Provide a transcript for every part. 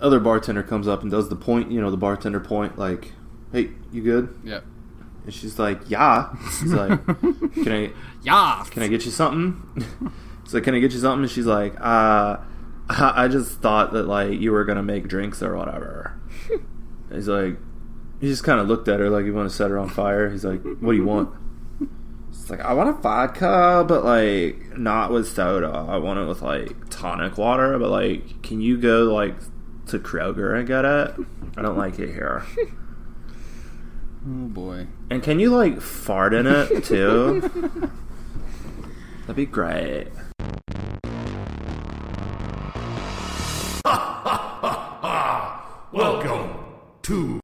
other bartender comes up and does the point, you know, the bartender point, like, "Hey, you good?" Yep. And she's like, "Yeah." She's like, "Can I Yeah. can I get you something?" She's like, "Can I get you something?" And she's like, "Uh, I just thought that like you were gonna make drinks or whatever." He's like, he just kind of looked at her like he want to set her on fire. He's like, "What do you want?" She's like, "I want a vodka, but like not with soda. I want it with like tonic water. But like, can you go like to Kroger and get it? I don't like it here. Oh boy. And can you like fart in it too? That'd be great." Welcome to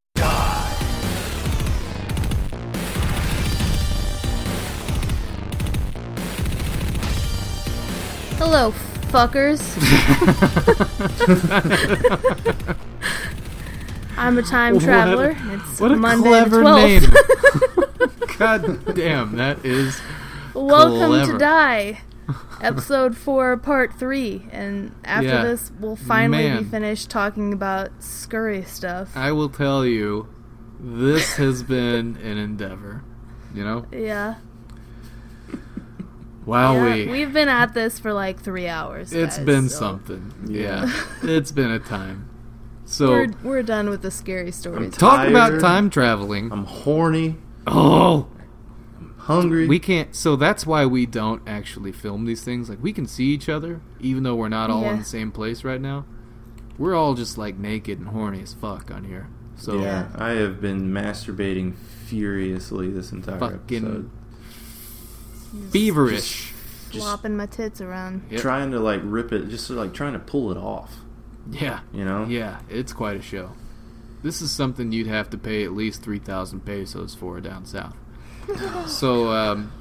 Hello, fuckers. I'm a time What traveler. It's What a Monday clever the 12th. name. God damn, that is. Welcome Clever. to Die, episode four, part three. And after Yeah. this, we'll finally Man. be finished talking about scurry stuff. I will tell you, this has been an endeavor. You know? yeah. Wowee. yeah. We've been at this for like three hours. It's guys, been so something. Yeah. Yeah. it's been a time. So, We're, we're done with the scary stories. talk about time traveling. I'm horny, Oh! hungry. We can't. So that's why we don't actually film these things. Like, we can see each other, even though we're not all in the same place right now. We're all just, like, naked and horny as fuck on here. So, yeah, I have been masturbating furiously this entire fucking episode. Feverish. Flopping my tits around. Yep. Trying to like rip it, just like trying to pull it off. Yeah. You know? Yeah, it's quite a show. This is something you'd have to pay at least 3,000 pesos for down south. so, um,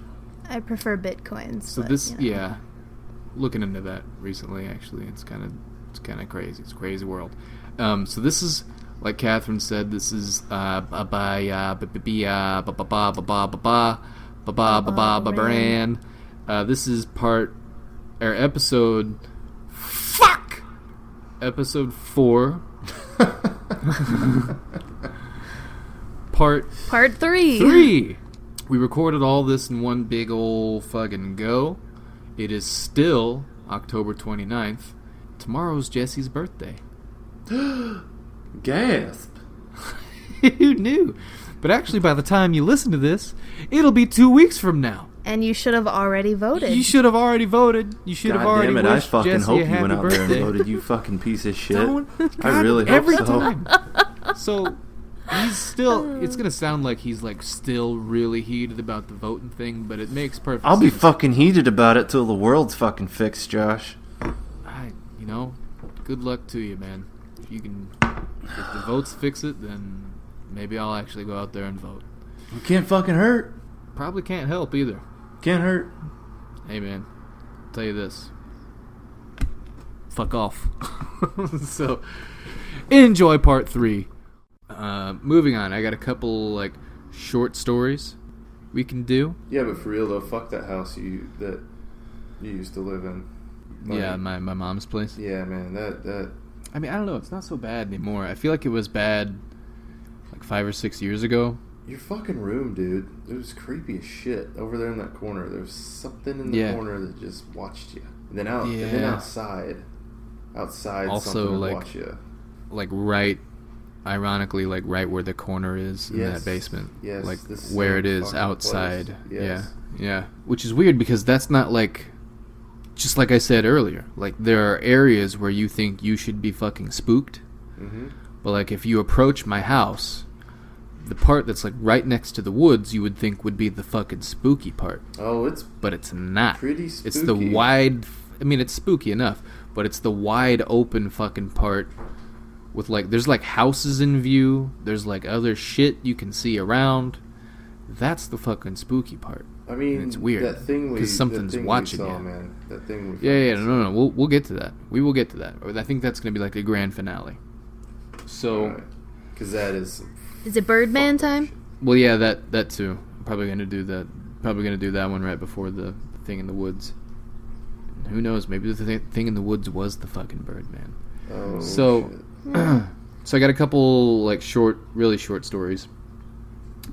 I prefer bitcoins. so but, this, you know. yeah, looking into that recently, actually, it's kind of, it's kind of crazy. It's a crazy world. Um, so this is, like Catherine said, this is, uh, ba ba ya ba ba ba ba ba ba ba ba ba ba ba ba ba ba. Uh, this is part, or episode, fuck! Episode four, part Part three. three. We recorded all this in one big old fucking go. It is still October 29th. Tomorrow's Jesse's birthday. Gasp! Who knew? But actually, by the time you listen to this, it'll be two weeks from now. And you should have already voted. You should have already voted. You should God have already damn it! I fucking Jesse hope a you went out there and voted. You fucking piece of shit. Don't- I God, really hope every so. time. So he's still. It's gonna sound like he's like still really heated about the voting thing, but it makes perfect. I'll be fucking heated about it till the world's fucking fixed, Josh. I, you know, good luck to you, man. If you can, if the votes fix it, then maybe I'll actually go out there and vote. You can't fucking hurt. Probably can't help either. Can't hurt. Hey, man, I'll tell you this. Fuck off. so, enjoy part three. Uh, moving on, I got a couple like short stories we can do. Yeah, but for real though, fuck that house you that you used to live in. Like, yeah, my my mom's place. yeah, man. That that I mean, I don't know. It's not so bad anymore. I feel like it was bad like five or six years ago. your fucking room, dude. It was creepy as shit over there in that corner. There was something in the Yeah. corner that just watched you. And then out, and then outside, outside, Also, like, watch you. like right ironically like right where the corner is in that basement Yes, like where it is outside place. yeah yeah which is weird because that's not like just like i said earlier like there are areas where you think you should be fucking spooked hmm but like if you approach my house the part that's like right next to the woods you would think would be the fucking spooky part Oh, it's but it's not pretty spooky. it's the wide. I mean, it's spooky enough, but it's the wide open fucking part with like there's like houses in view. There's like other shit you can see around. That's the fucking spooky part. I mean, it's weird, that thing we 'cause that something's thing watching saw, you. man. That thing Yeah, yeah, no, no, no. We'll we'll get to that. We will get to that. I think that's gonna be like the grand finale. So, because that is Is it Birdman time? well, yeah, that that too. I'm probably gonna do that. Probably gonna do that one right before the thing in the woods. Who knows? Maybe the th- thing in the woods was the fucking Birdman. oh So- shit. so I got a couple like short, really short stories.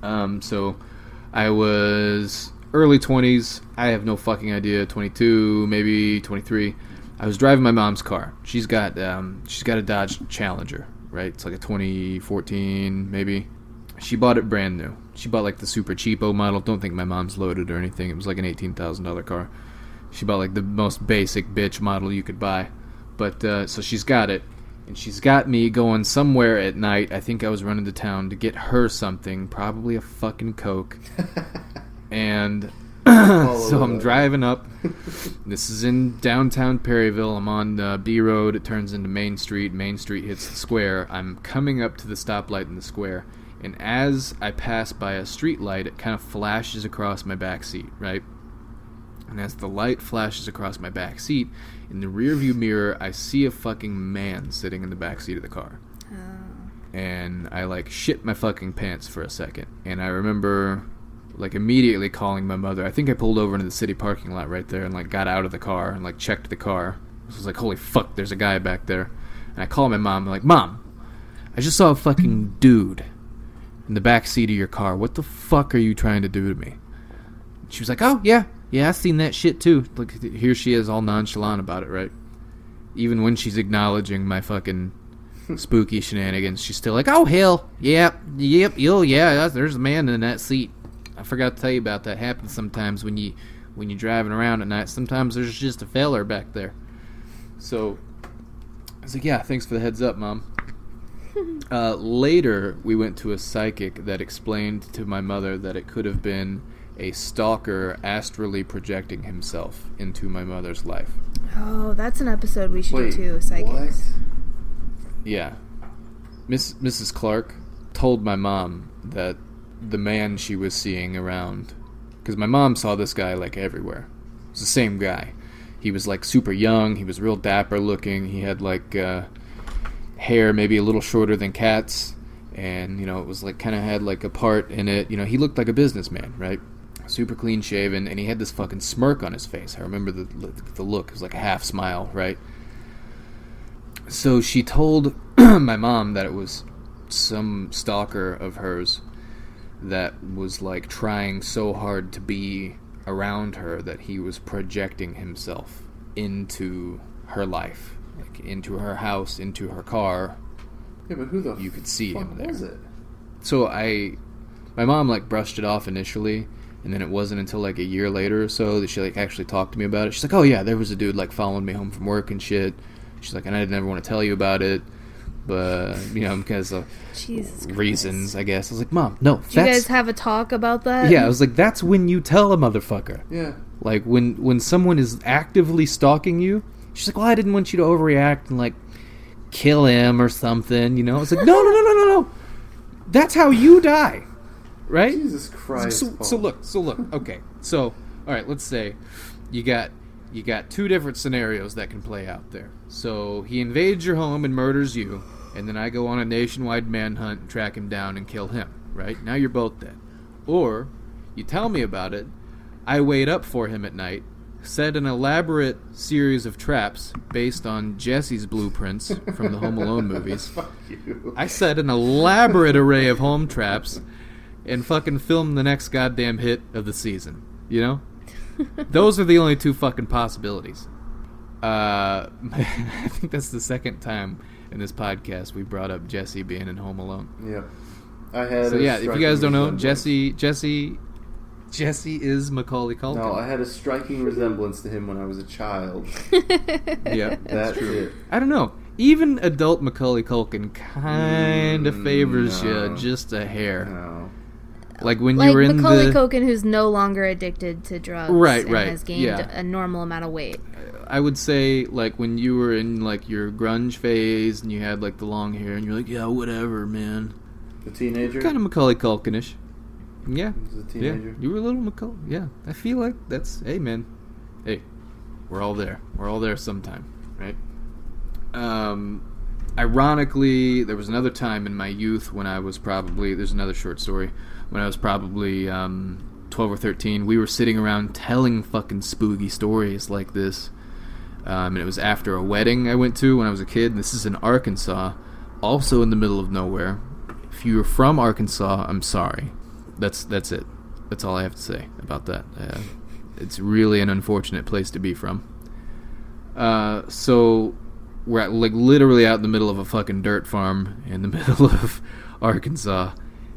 Um, so I was early twenties. I have no fucking idea. Twenty two, maybe twenty three. I was driving my mom's car. She's got um, she's got a Dodge Challenger, right? It's like a 2014, maybe. She bought it brand new. She bought like the super cheapo model. Don't think my mom's loaded or anything. It was like an eighteen thousand dollar car. She bought like the most basic bitch model you could buy. But uh, so she's got it, and she's got me going somewhere at night. I think I was running to town to get her something, probably a fucking coke. and so I'm driving up. this is in downtown Perryville. I'm on uh, B Road. It turns into Main Street. Main Street hits the square. I'm coming up to the stoplight in the square, and as I pass by a street light, it kind of flashes across my back seat, right? And as the light flashes across my back seat, in the rearview mirror, I see a fucking man sitting in the back seat of the car. And I like shit my fucking pants for a second. And I remember like immediately calling my mother. I think I pulled over into the city parking lot right there and like got out of the car and like checked the car. I was like, holy fuck, there's a guy back there. And I call my mom. I'm like, mom, I just saw a fucking dude in the back seat of your car. What the fuck are you trying to do to me? She was like, oh yeah, yeah, I seen that shit too. Look, here she is, all nonchalant about it, right? Even when she's acknowledging my fucking spooky shenanigans, she's still like, "Oh hell, yeah, yep, yo, yeah, there's a man in that seat." I forgot to tell you about that. Happens sometimes when you when you're driving around at night. Sometimes there's just a feller back there. So I was like, "Yeah, thanks for the heads up, mom." Uh, later, we went to a psychic that explained to my mother that it could have been a stalker astrally projecting himself into my mother's life. Oh, that's an episode we should Wait, do too. Psychics. Yeah. Miss Mrs. Clark told my mom that the man she was seeing around cuz my mom saw this guy like everywhere. It's the same guy. He was like super young, he was real dapper looking. He had like uh, hair maybe a little shorter than cats and you know it was like kind of had like a part in it. You know, he looked like a businessman, right? Super clean shaven and he had this fucking smirk on his face. I remember the the look. It was like a half smile, right? So she told my mom that it was some stalker of hers that was like trying so hard to be around her that he was projecting himself into her life, like into her house, into her car. Yeah, but who the You could see fuck him there. was it? So I, my mom like brushed it off initially, and then it wasn't until like a year later or so that she like actually talked to me about it. She's like, "Oh yeah, there was a dude like following me home from work and shit." She's like, "And I didn't ever want to tell you about it, but you know because of Jesus Christ. reasons, I guess." I was like, "Mom, no, Did you guys have a talk about that? yeah." I was like, "That's when you tell a motherfucker." Yeah. Like when when someone is actively stalking you. She's like, "Well, I didn't want you to overreact and like kill him or something," you know. I was like, "No, no, no, no, no, no. That's how you die." Right? Jesus Christ. so, Paul. so look, so look. Okay, so all right, let's say you got you got two different scenarios that can play out there. So he invades your home and murders you, and then I go on a nationwide manhunt and track him down and kill him. Right now, you're both dead. Or you tell me about it. I wait up for him at night, set an elaborate series of traps based on Jesse's blueprints from the Home Alone movies. Fuck you. I set an elaborate array of home traps and fucking film the next goddamn hit of the season. You know? Those are the only two fucking possibilities. Uh, I think that's the second time in this podcast we brought up Jesse being in Home Alone. Yeah. I had. So a yeah, if you guys don't know. Jesse, Jesse, Jesse is Macaulay Culkin. No, I had a striking resemblance to him when I was a child. yeah, That's it. I don't know. Even adult Macaulay Culkin kind of Mm, favors no. you just a hair. No. Like when like you were in the Macaulay the Culkin, who's no longer addicted to drugs, Right, and right, has gained yeah. a normal amount of weight. I would say like when you were in like your grunge phase and you had like the long hair and you're like, yeah, whatever, man. The teenager. Kind of Macaulay Culkinish. Yeah. He was a Yeah. teenager. You were a little Macaulay. Yeah. I feel like that's hey man. Hey. We're all there. We're all there sometime, right? Um ironically, there was another time in my youth when I was probably there's another short story when I was probably um 12 or 13, we were sitting around telling fucking spooky stories like this. Um, and it was after a wedding I went to when I was a kid. This is in Arkansas. also in the middle of nowhere. If you're from Arkansas, I'm sorry. That's that's it. That's all I have to say about that. Uh, it's really an unfortunate place to be from. Uh, so we're at, like literally out in the middle of a fucking dirt farm in the middle of Arkansas,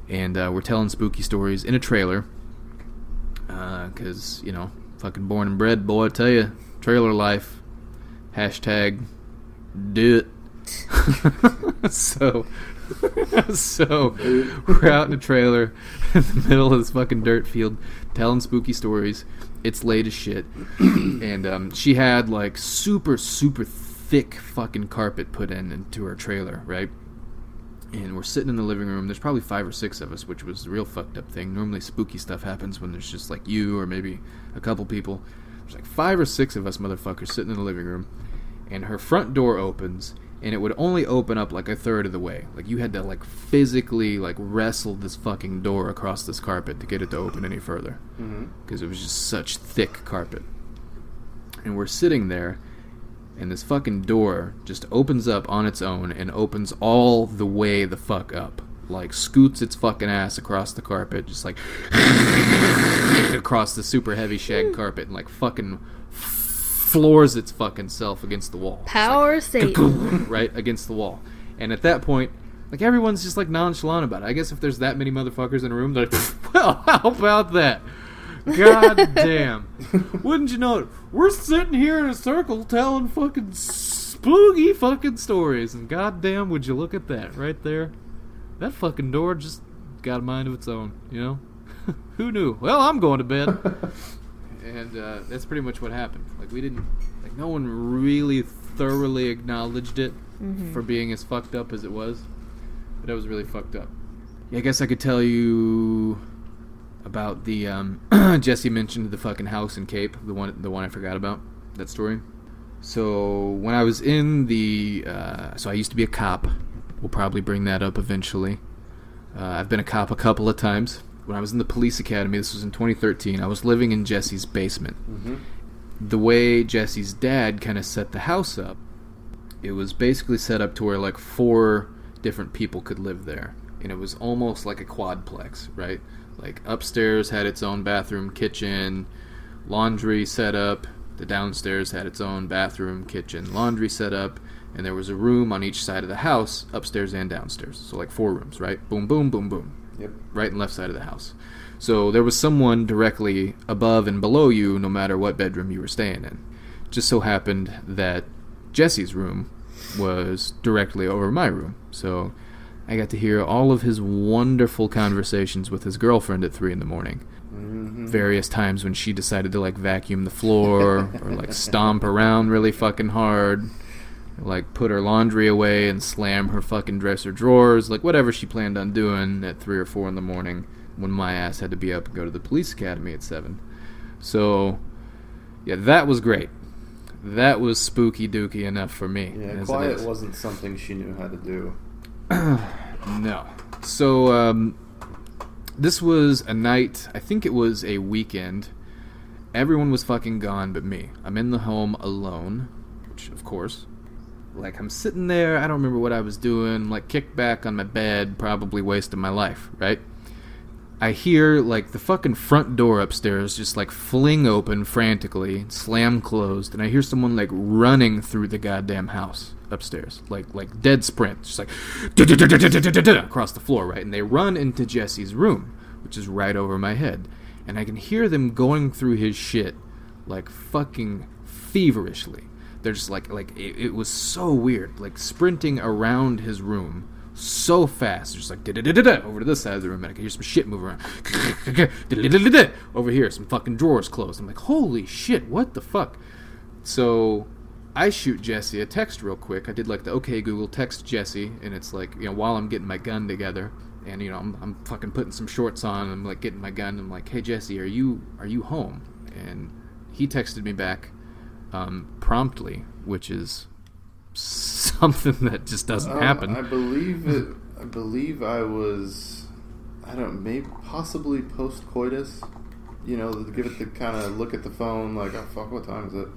and uh, we're telling spooky stories in a trailer. Because you know, fucking born and bred, boy. I tell you, trailer life. Hashtag do it. so, so we're out in a trailer in the middle of this fucking dirt field, telling spooky stories. It's late as shit, and um, she had like super super thick fucking carpet put in into her trailer, right? And we're sitting in the living room. There's probably five or six of us, which was a real fucked up thing. Normally, spooky stuff happens when there's just like you or maybe a couple people. There's like five or six of us motherfuckers sitting in the living room, and her front door opens, and it would only open up like a third of the way. Like you had to like physically like wrestle this fucking door across this carpet to get it to open any further, mm-hmm. because it was just such thick carpet. And we're sitting there, and this fucking door just opens up on its own and opens all the way the fuck up. Like scoots its fucking ass across the carpet, just like across the super heavy shag carpet, and like fucking floors its fucking self against the wall. Power Satan. right against the wall. And at that point, like everyone's just like nonchalant about it. I guess if there's that many motherfuckers in a room, they're like, well, how about that? God damn. Wouldn't you know it? We're sitting here in a circle telling fucking spooky fucking stories. And goddamn, would you look at that right there? That fucking door just got a mind of its own, you know? Who knew? Well, I'm going to bed. and uh, that's pretty much what happened. Like, we didn't, like, no one really thoroughly acknowledged it for being as fucked up as it was. But it was really fucked up. Yeah, I guess I could tell you about the um, Jesse mentioned the fucking house in Cape, the one the one I forgot about that story. So when I was in the, uh, so I used to be a cop. We'll probably bring that up eventually. Uh, I've been a cop a couple of times. When I was in the police academy, this was in 2013. I was living in Jesse's basement. The way Jesse's dad kind of set the house up, it was basically set up to where like four different people could live there, and it was almost like a quadplex, right? Like upstairs had its own bathroom, kitchen, laundry set up. The downstairs had its own bathroom, kitchen, laundry set up, and there was a room on each side of the house, upstairs and downstairs. So like four rooms, right? Boom, boom, boom, boom. Yep. Right and left side of the house. So there was someone directly above and below you, no matter what bedroom you were staying in. Just so happened that Jesse's room was directly over my room. So I got to hear all of his wonderful conversations with his girlfriend at three in the morning. Mm-hmm. Various times when she decided to like vacuum the floor or like stomp around really fucking hard, like put her laundry away and slam her fucking dresser drawers, like whatever she planned on doing at three or four in the morning when my ass had to be up and go to the police academy at seven. So, yeah, that was great. That was spooky dooky enough for me. Yeah, quiet wasn't something she knew how to do. No. So um, this was a night. I think it was a weekend. Everyone was fucking gone but me. I'm in the home alone, which of course, like I'm sitting there. I don't remember what I was doing. Like kicked back on my bed, probably wasting my life. Right. I hear like the fucking front door upstairs just like fling open frantically, slam closed, and I hear someone like running through the goddamn house upstairs, like like dead sprint, just like across the floor, right? And they run into Jesse's room, which is right over my head, and I can hear them going through his shit like fucking feverishly. They're just like like it, it was so weird, like sprinting around his room so fast, just like over to this side of the room, and I can hear some shit move around. Over here, some fucking drawers closed. I'm like, holy shit, what the fuck? So I shoot Jesse a text real quick. I did like the okay Google text Jesse, and it's like you know while I'm getting my gun together, and you know I'm, I'm fucking putting some shorts on. I'm like getting my gun. I'm like, hey Jesse, are you are you home? And he texted me back um, promptly, which is something that just doesn't Um, happen. I believe it. I believe I was. I don't. Maybe possibly post coitus. You know, give it the kind of look at the phone, like, oh fuck, what time is it?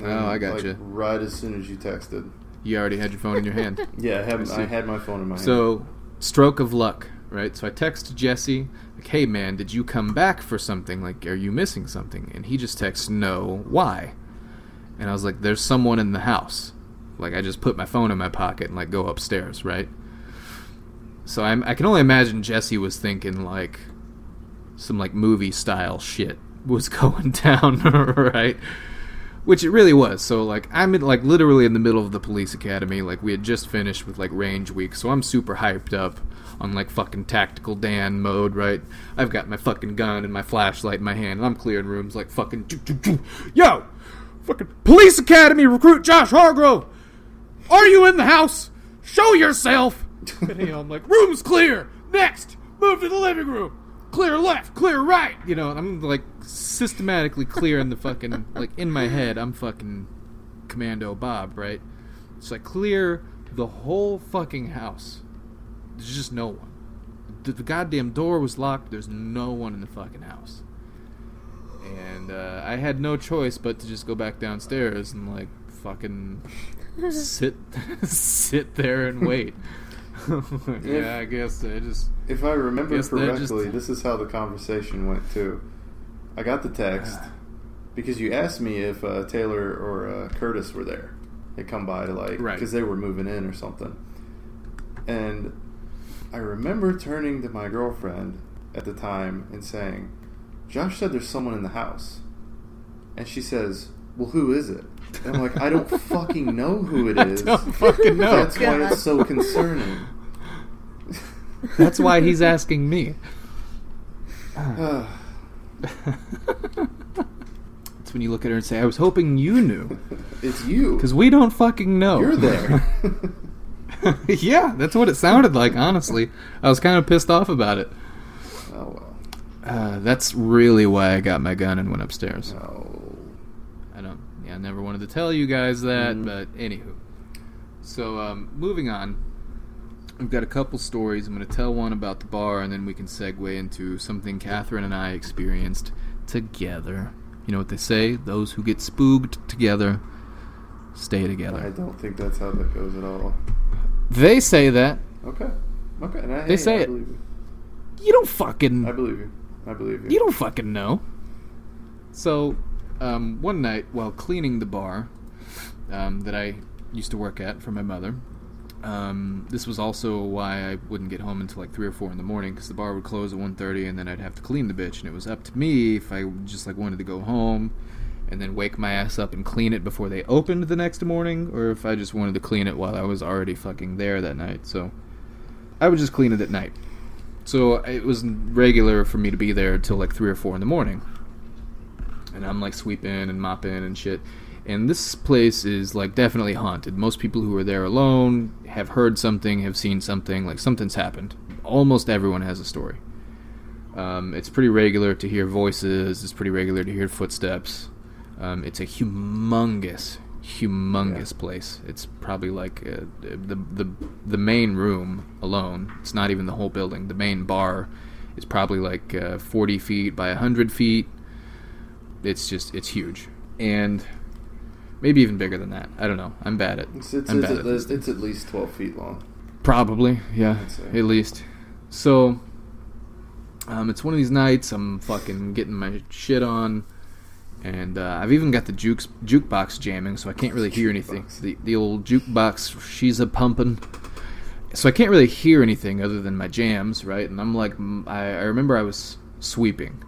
Oh, I like, gotcha. right as soon as you texted. You already had your phone in your hand. Yeah, I, see. I had my phone in my hand. So, stroke of luck, right? So I text Jesse, like, "Hey man, did you come back for something? Like, are you missing something?" And he just texts, "No, why?" And I was like, "There's someone in the house." Like, I just put my phone in my pocket and like go upstairs, right? So I'm, I can only imagine Jesse was thinking like some like movie style shit was going down, right? Which it really was. So like I'm in, like literally in the middle of the police academy. Like we had just finished with like range week, so I'm super hyped up on like fucking tactical Dan mode, right? I've got my fucking gun and my flashlight in my hand, and I'm clearing rooms like fucking doo, doo, doo. yo, fucking police academy recruit Josh Hargrove. Are you in the house? Show yourself. And you know, I'm like, room's clear. Next, move to the living room. Clear left, clear right. You know, I'm like systematically clearing the fucking like in my head. I'm fucking Commando Bob, right? So I clear the whole fucking house. There's just no one. The, the goddamn door was locked. There's no one in the fucking house. And uh, I had no choice but to just go back downstairs and like fucking sit sit there and wait. yeah, I guess I just if I remember Guess that just- correctly, this is how the conversation went too. I got the text because you asked me if uh, Taylor or uh, Curtis were there. They come by to like Right. because they were moving in or something. And I remember turning to my girlfriend at the time and saying, "Josh said there's someone in the house," and she says, "Well, who is it?" And I'm like, "I don't fucking know who it is. I don't fucking know. That's why it's so concerning. That's why he's asking me. It's when you look at her and say, "I was hoping you knew," it's you. because we don't fucking know. You're there. yeah, that's what it sounded like. Honestly, I was kind of pissed off about it. oh well. Uh, that's really why I got my gun and went upstairs. Oh. I don't. Yeah, I never wanted to tell you guys that, Mhm. but anywho. So, um, moving on. I've got a couple stories. I'm going to tell one about the bar, and then we can segue into something Catherine and I experienced together. You know what they say? Those who get spooked together stay together. I don't think that's how that goes at all. They say that. Okay. Okay. And I, They hey, say I it. You. You don't fucking. I believe you. I believe you. You don't fucking know. So, um, one night while cleaning the bar um, that I used to work at for my mother, um, this was also why I wouldn't get home until like three or four in the morning because the bar would close at 1.30 and then I'd have to clean the bitch, and it was up to me if I just like wanted to go home and then wake my ass up and clean it before they opened the next morning, or if I just wanted to clean it while I was already fucking there that night. So, I would just clean it at night. So it was regular for me to be there till like three or four in the morning, and I'm like sweeping and mopping and shit. And this place is like definitely haunted. Most people who are there alone have heard something, have seen something, like something's happened. Almost everyone has a story. Um, it's pretty regular to hear voices. It's pretty regular to hear footsteps. Um, it's a humongous, humongous place. It's probably like uh, the the the main room alone. It's not even the whole building. The main bar is probably like uh, forty feet by hundred feet. It's just it's huge, and maybe even bigger than that. I don't know. I'm bad at. It's, it's, it's, at, at least, it's at least 12 feet long. Probably, yeah, at least. So, um, it's one of these nights. I'm fucking getting my shit on, and uh, I've even got the jukes jukebox jamming, so I can't really hear anything. The the old jukebox, she's a pumping. So I can't really hear anything other than my jams, right? And I'm like, I, I remember I was sweeping.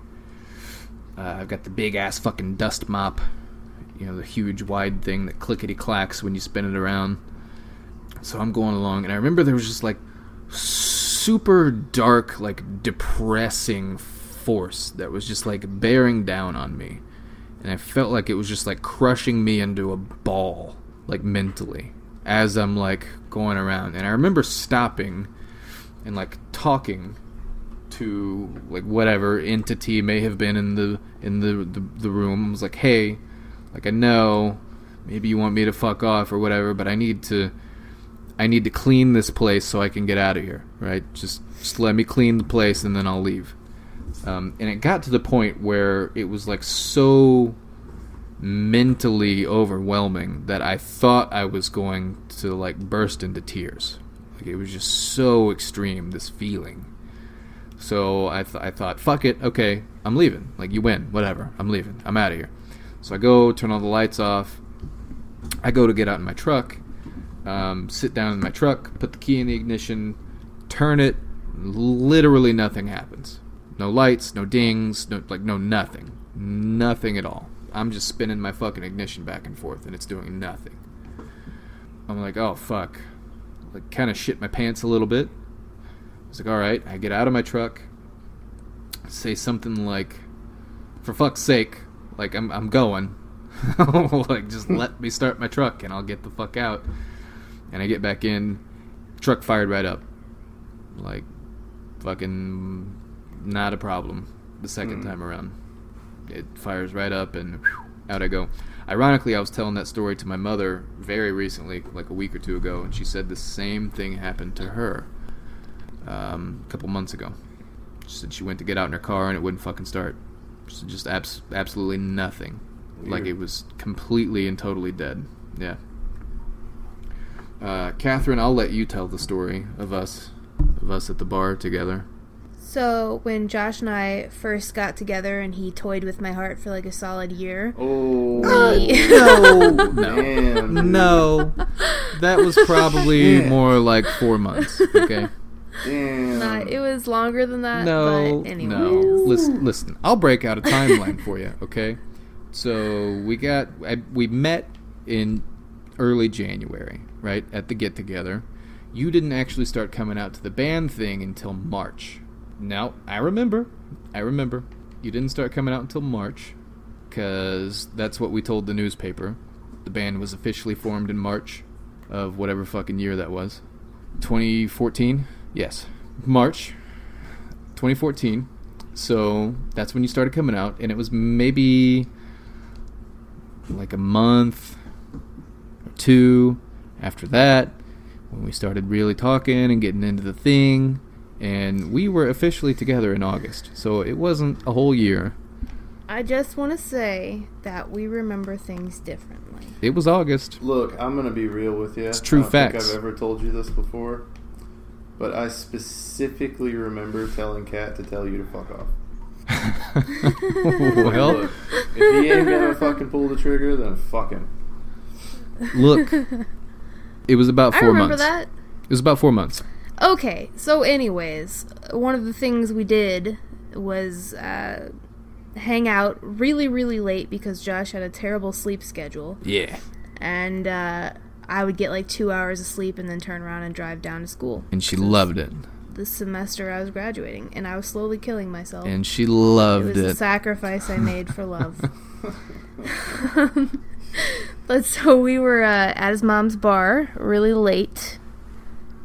Uh, I've got the big ass fucking dust mop, you know, the huge wide thing that clickety clacks when you spin it around. So I'm going along, and I remember there was just like super dark, like depressing force that was just like bearing down on me. And I felt like it was just like crushing me into a ball, like mentally, as I'm like going around. And I remember stopping and like talking to like whatever entity may have been in the in the the, the room. I was like, "Hey, like I know maybe you want me to fuck off or whatever, but I need to I need to clean this place so I can get out of here, right? Just just let me clean the place and then I'll leave." Um, and it got to the point where it was like so mentally overwhelming that I thought I was going to like burst into tears. Like it was just so extreme this feeling. So I th- I thought, fuck it, okay, I'm leaving. Like you win, whatever. I'm leaving. I'm out of here. So I go turn all the lights off. I go to get out in my truck, um, sit down in my truck, put the key in the ignition, turn it. Literally nothing happens. No lights, no dings, no like no nothing, nothing at all. I'm just spinning my fucking ignition back and forth, and it's doing nothing. I'm like, oh fuck, like kind of shit my pants a little bit. I was like, all right. I get out of my truck, say something like, for fuck's sake, like I'm I'm going. like just let me start my truck and I'll get the fuck out. And I get back in, truck fired right up. Like fucking not a problem the second Hmm. time around. It fires right up and whew, out I go. Ironically, I was telling that story to my mother very recently, like a week or two ago, and she said the same thing happened to her um, a couple months ago. She said she went to get out in her car and it wouldn't fucking start. She said just abs- absolutely nothing. Like it was completely and totally dead. Yeah. Uh, Catherine, I'll let you tell the story of us, of us at the bar together. So when Josh and I first got together and he toyed with my heart for like a solid year. Oh, No, no, man, no. That was probably Yeah. more like four months. Okay. Damn. Uh, it was longer than that. No, but no. Listen, listen. I'll break out a timeline for you. Okay. So we got I, we met in early January, right at the get together. You didn't actually start coming out to the band thing until March. Now I remember. I remember. You didn't start coming out until March, because that's what we told the newspaper. The band was officially formed in March of whatever fucking year that was. 2014? Yes. March 2014. So that's when you started coming out, and it was maybe like a month or two after that when we started really talking and getting into the thing. And we were officially together in August, so it wasn't a whole year. I just want to say that we remember things differently. It was August. Look, I'm gonna be real with you. It's true I don't think facts. I've ever told you this before, but I specifically remember telling Kat to tell you to fuck off. well, Look, if he ain't gonna fucking pull the trigger, then fuck him. look, it was about four I four remember months. that. It was about four months. Okay, so anyways, one of the things we did was uh, hang out really, really late because Josh had a terrible sleep schedule, Yeah. and uh, I would get like two hours of sleep and then turn around and drive down to school. And she loved it. The semester I was graduating, and I was slowly killing myself. And she loved it was a it. sacrifice I made for love. but so we were uh, at his mom's bar really late,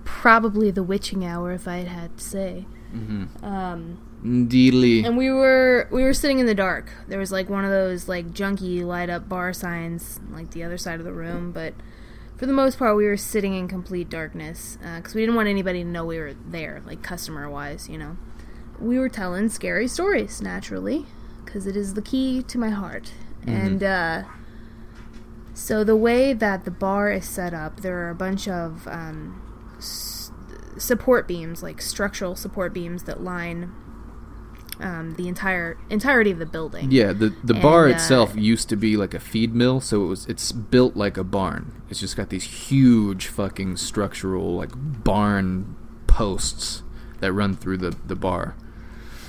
probably the witching hour, if I had to say. Mm-hmm. Um, Indeedly. and we were we were sitting in the dark. There was like one of those like junky light up bar signs, like the other side of the room. But for the most part, we were sitting in complete darkness because we didn't want anybody to know we were there, like customer wise, you know. We were telling scary stories naturally, because it is the key to my heart. And uh, so the way that the bar is set up, there are a bunch of um, s- support beams, like structural support beams that line um, the entire entirety of the building. Yeah, the the bar uh, itself used to be like a feed mill, so it was it's built like a barn. It's just got these huge fucking structural like barn posts that run through the the bar.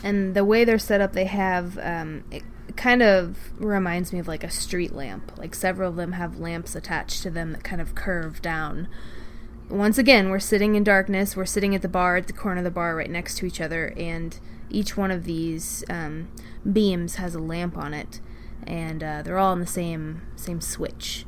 And the way they're set up, they have um, it kind of reminds me of like a street lamp. Like several of them have lamps attached to them that kind of curve down. Once again, we're sitting in darkness. We're sitting at the bar at the corner of the bar, right next to each other, and each one of these um, beams has a lamp on it, and uh, they're all in the same same switch.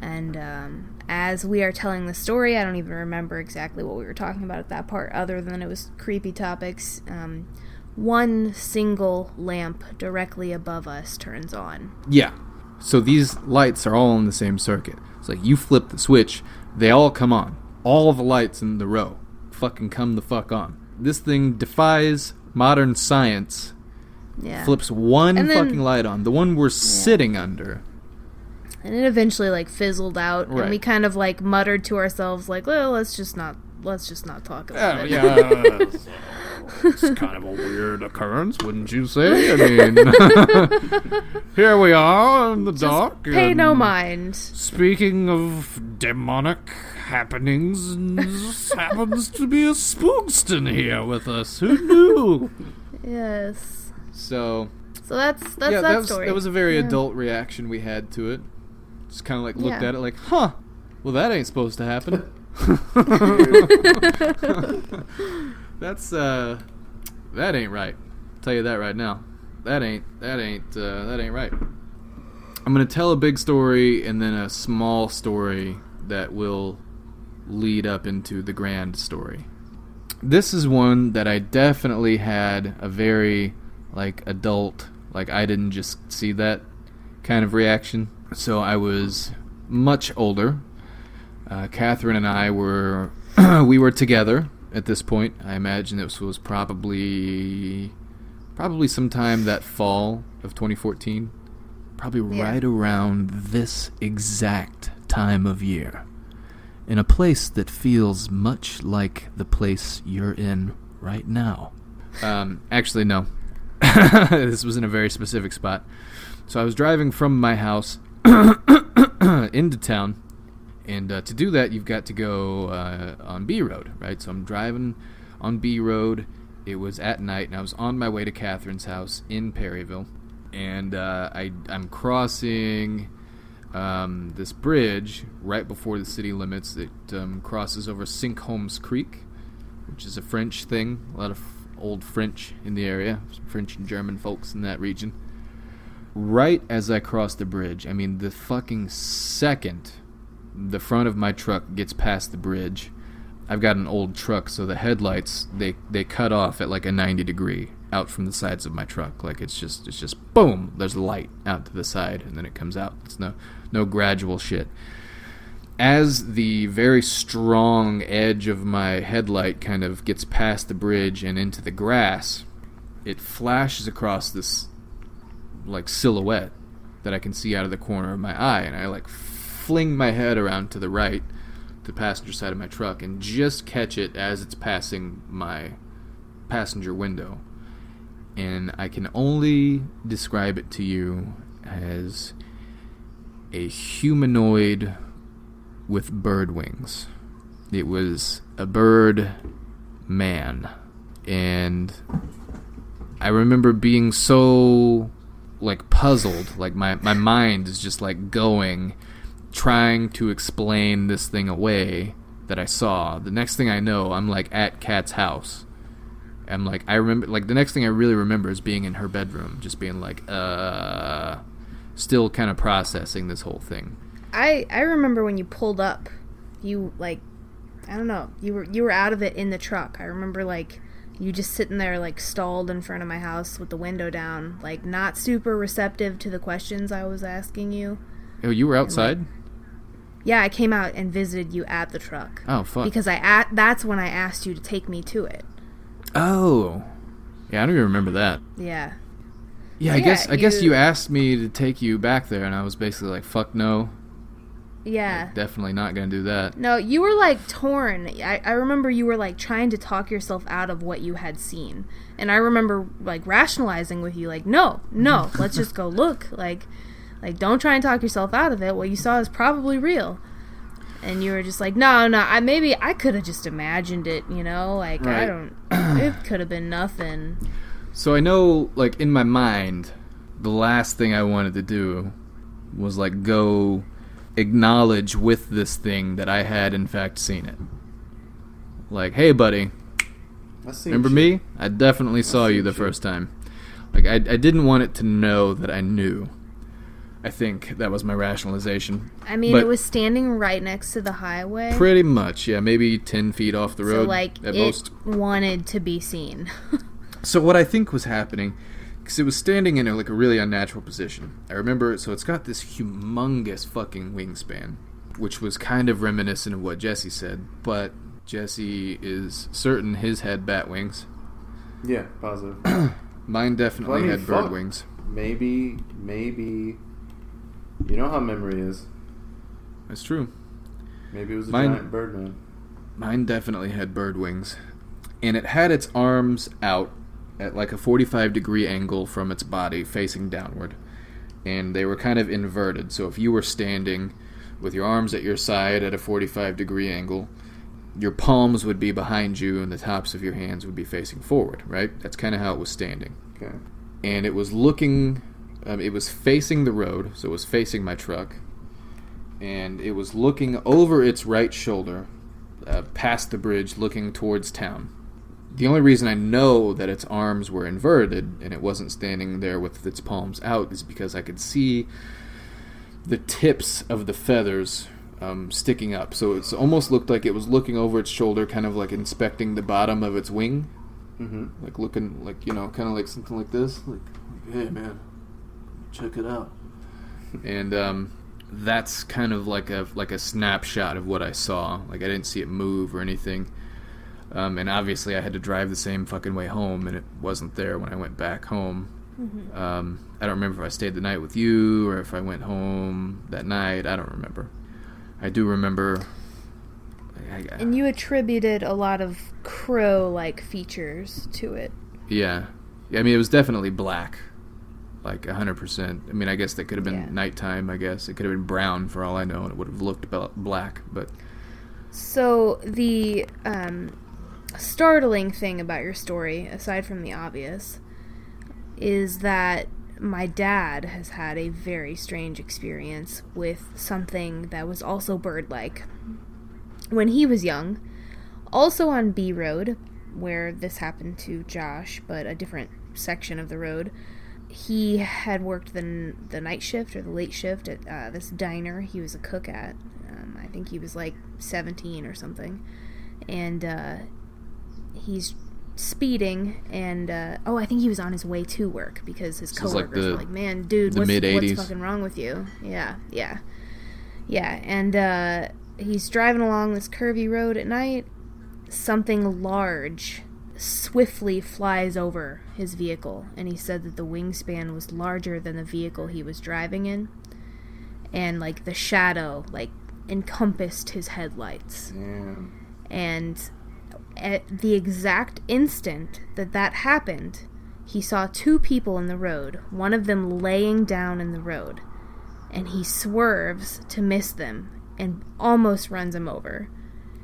And um, as we are telling the story, I don't even remember exactly what we were talking about at that part, other than it was creepy topics. Um, one single lamp directly above us turns on. Yeah. So these lights are all in the same circuit. It's like you flip the switch, they all come on. All the lights in the row fucking come the fuck on. This thing defies modern science. Yeah. Flips one then- fucking light on, the one we're sitting under. and it eventually like fizzled out, and we kind of like muttered to ourselves like, "Well, let's just not let's just not talk about Oh, it." yeah. it's kind of a weird occurrence, wouldn't you say? I mean, here we are in the dark. Pay no mind. Speaking of demonic happenings, this happens to be a spookston here with us. Who knew? Yes. So, So that's that's yeah, that, that was, story. that was a very Yeah. adult reaction we had to it. Just kind of like looked Yeah. at it like, huh, well, that ain't supposed to happen. That's uh, that ain't right. tell you that right now. That ain't that ain't uh, that ain't right. I'm gonna tell a big story and then a small story that will lead up into the grand story. This is one that I definitely had a very like adult, like I didn't just see that kind of reaction. So I was much older. Uh, Catherine and I were we were together at this point. I imagine this was probably probably sometime that fall of 2014, probably Yeah. right around this exact time of year, in a place that feels much like the place you're in right now. Um, actually, no. this was in a very specific spot. So I was driving from my house into town, and uh, to do that, you've got to go uh, on B Road, right? So I'm driving on B Road. It was at night, and I was on my way to Catherine's house in Perryville, and uh, I I'm crossing um, this bridge right before the city limits. It um, crosses over Cinque Hommes Creek, which is a French thing. A lot of old French in the area, French and German folks in that region. Right as I cross the bridge, I mean, the fucking second the front of my truck gets past the bridge, I've got an old truck, so the headlights they they cut off at like a 90 degree out from the sides of my truck. Like it's just it's just boom, there's light out to the side, and then it comes out. It's no no gradual shit. As the very strong edge of my headlight kind of gets past the bridge and into the grass, it flashes across this like silhouette that I can see out of the corner of my eye, and I like fling my head around to the right, the passenger side of my truck, and just catch it as it's passing my passenger window. And I can only describe it to you as a humanoid with bird wings. It was a bird man. And I remember being so like puzzled, like my, my mind is just like going, trying to explain this thing away that I saw. The next thing I know, I'm like at Kat's house. I'm like I remember like the next thing I really remember is being in her bedroom, just being like, uh still kind of processing this whole thing. I I remember when you pulled up, you like I don't know, you were you were out of it in the truck. I remember like you just sitting there like stalled in front of my house with the window down, like not super receptive to the questions I was asking you. Oh, you were outside? Yeah, I came out and visited you at the truck Oh, fuck. because I a- that's when I asked you to take me to it. oh. Yeah, I don't even remember that. Yeah. Yeah, I Yeah, guess I guess you- you asked me to take you back there and I was basically like, fuck no. Yeah. Definitely not going to do that. No, you were like torn. I, I remember you were like trying to talk yourself out of what you had seen. And I remember like rationalizing with you, like, no, no, let's just go look. Like, like don't try and talk yourself out of it. What you saw is probably real. And you were just like, no, no, I maybe I could have just imagined it, you know? Like I don't it could have been nothing. So I know, like, in my mind, the last thing I wanted to do was, like, go acknowledge with this thing that I had, in fact, seen it. Like, hey, buddy, I seen remember shit. me? I definitely saw you the shit. first time. Like, I, I didn't want it to know that I knew. I think that was my rationalization. I mean, But- it was standing right next to the highway. Pretty much, yeah, maybe 10 feet off the so road like at it most. wanted to be seen. So what I think was happening, because it was standing in a, like a really unnatural position. I remember, so it's got this humongous fucking wingspan, which was kind of reminiscent of what Jesse said, but Jesse is certain his had bat wings. Yeah, positive. Mine definitely Well, I mean, had bird fuck. wings. maybe, maybe You know how memory is. That's true. Maybe it was a Mine- giant birdman. Mine definitely had bird wings. And it had its arms out at like a 45 degree angle from its body facing downward. And they were kind of inverted. So if you were standing with your arms at your side at a 45 degree angle, your palms would be behind you and the tops of your hands would be facing forward, right? That's kind of how it was standing. Okay. And it was looking, um, it was facing the road, so it was facing my truck. And it was looking over its right shoulder, uh, past the bridge, looking towards town. The only reason I know that its arms were inverted and it wasn't standing there with its palms out is because I could see the tips of the feathers um, sticking up. So it almost looked like it was looking over its shoulder, kind of like inspecting the bottom of its wing, Mm-hmm. like looking like you know, kind of like something like this, like, hey man, check it out. and um, that's kind of like a like a snapshot of what I saw. Like I didn't see it move or anything. Um, and obviously, I had to drive the same fucking way home, and it wasn't there when I went back home. Um, I don't remember if I stayed the night with you or if I went home that night. I don't remember. I do remember. I, I, And you attributed a lot of crow-like features to it. yeah, I mean, it was definitely black, like hundred percent. I mean, I guess that could have been Yeah. nighttime. I guess it could have been brown for all I know, and it would have looked black. But So the um, startling thing about your story, aside from the obvious, is that my dad has had a very strange experience with something that was also bird-like when he was young. Also on B Road, where this happened to Josh, but a different section of the road. He had worked the the night shift or the late shift at uh, this diner he was a cook at. Um, I think he was like 17 or something, and uh, he's speeding and uh, oh I think he was on his way to work because his is like coworkers the- were like man dude what's, what's fucking wrong with you? Yeah yeah. Yeah and uh, he's driving along this curvy road at night. Something large swiftly flies over his vehicle and he said that the wingspan was larger than the vehicle he was driving in and like the shadow like encompassed his headlights. Damn. and at the exact instant that that happened he saw two people in the road one of them laying down in the road and he swerves to miss them and almost runs him over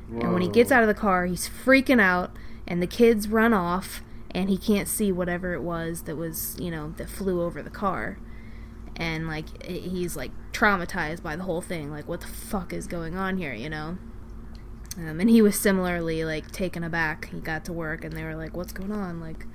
and when he gets out of the car, he's freaking out, and the kids run off, and he can't see whatever it was that was, you know, that flew over the car. And, like, he's, like, traumatized by the whole thing. Like, what the fuck is going on here, you know? Um, and he was similarly, like, taken aback. He got to work, and they were like, what's going on? Like,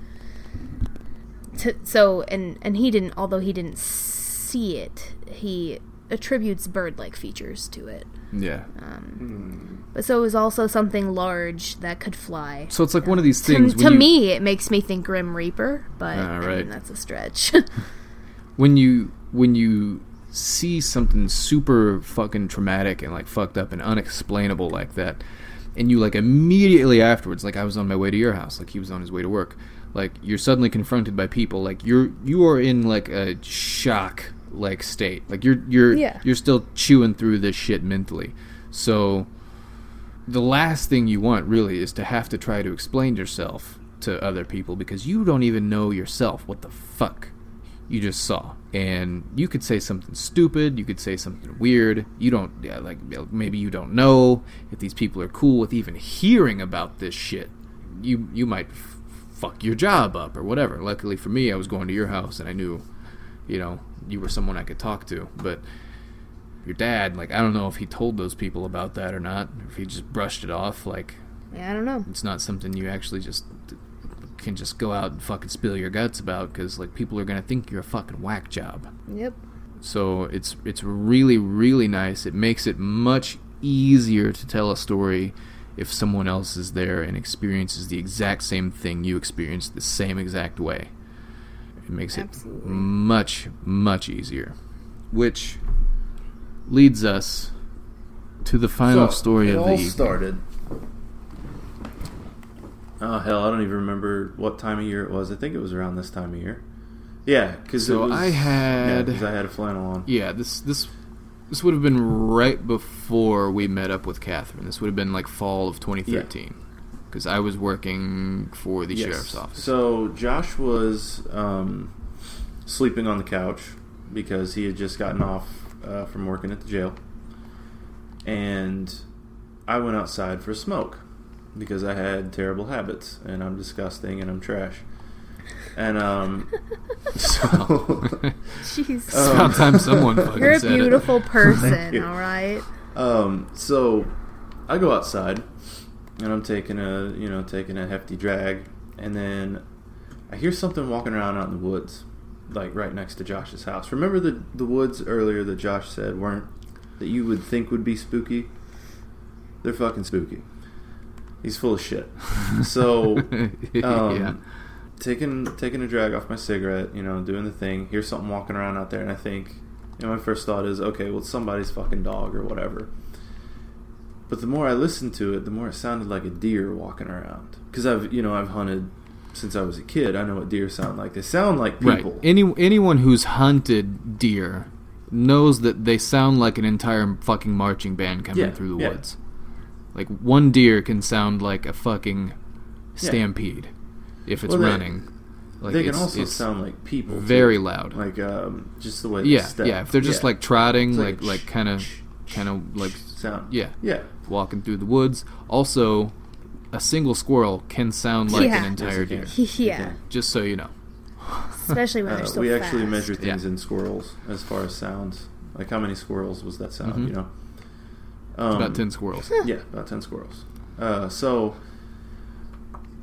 t- so, and, and he didn't, although he didn't see it, he attributes bird like features to it. yeah, Um, But so it was also something large that could fly. so it's like one of these things. to when you- me, it makes me think Grim Reaper, but Ah, I mean, that's a stretch. when you when you see something super fucking traumatic and like fucked up and unexplainable like that and you like immediately afterwards like I was on my way to your house like he was on his way to work like you're suddenly confronted by people like you're you are in like a shock like state like you're you're Yeah. you're still chewing through this shit mentally. So the last thing you want really is to have to try to explain yourself to other people because you don't even know yourself. What the fuck you just saw. And you could say something stupid you could say something weird you don't yeah, like maybe you don't know if these people are cool with even hearing about this shit. You you might f- fuck your job up or whatever. Luckily for me i was going to your house and i knew you know you were someone i could talk to. But your dad like i don't know if he told those people about that or not or if he just brushed it off like yeah, I don't know. it's not something you actually just can just go out and fucking spill your guts about because like people are gonna think you're a fucking whack job Yep. so it's it's really really nice it makes it much easier to tell a story if someone else is there and experiences the exact same thing you experienced the same exact way it makes Absolutely. it much much easier which leads us to the final So, story it of all the evening. started. Oh hell, I don't even remember what time of year it was. I think it was around this time of year. Yeah, because So I had- yeah, I had a flannel on. Yeah, this this this would have been right before we met up with Catherine. This would have been like fall of 2013, because I was working for the Yes. sheriff's office. So Josh was um, sleeping on the couch because he had just gotten off uh, from working at the jail, and I went outside for a smoke because I had terrible habits and I'm disgusting and I'm trash. And um, so Jeez. It's about time someone fucking You're a said it. beautiful person, you. all right? Um, so I go outside and I'm taking a you know taking a hefty drag, and then I hear something walking around out in the woods, like right next to Josh's house. Remember the the woods earlier that Josh said weren't that you would think would be spooky? They're fucking spooky. He's full of shit. So um, yeah. taking taking a drag off my cigarette, you know, doing the thing. Hear something walking around out there, and I think, you know, my first thought is, okay, well, it's somebody's fucking dog or whatever. But the more I listened to it, the more it sounded like a deer walking around. Because I've, you know, I've hunted since I was a kid. I know what deer sound like. They sound like people. Right. Any anyone who's hunted deer knows that they sound like an entire fucking marching band coming Yeah, through the yeah. woods. Like one deer can sound like a fucking stampede if it's Well, they- running. Like they can it's- also it's sound like people. too. very loud. Like um, just the way they yeah, step. yeah. If they're just Yeah. like trotting, It's like like like kind of kind of like sound. yeah, Yeah. walking through the woods. Also, a single squirrel can sound like Yeah. an entire deer. Yeah. Just so you know. Especially when Uh, they're so we actually measure things Yeah. in squirrels as far as sounds. Like how many squirrels was that sound? Mhm. You know, um, About ten squirrels. Yeah, about ten squirrels. Uh, so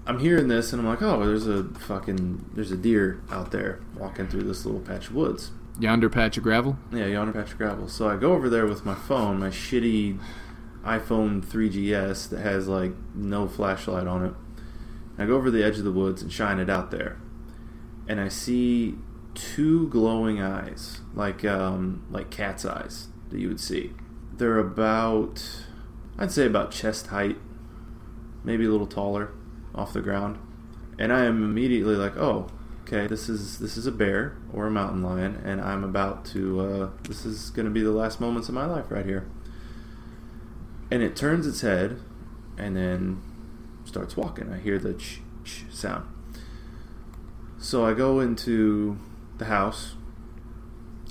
I'm hearing this and I'm like, oh, there's a fucking there's a deer out there walking through this little patch of woods. Yonder patch of gravel. Yeah, yonder patch of gravel. So I go over there with my phone, my shitty iPhone 3GS that has like no flashlight on it. I go over the edge of the woods and shine it out there, and I see two glowing eyes, like um, like cat's eyes that you would see. They're about, I'd say about chest height, maybe a little taller, off the ground, and I am immediately like, oh, okay, this is this is a bear or a mountain lion, and I'm about to. Uh, this is going to be the last moments of my life right here. And it turns its head, and then starts walking. I hear the ch ch sound. So I go into the house,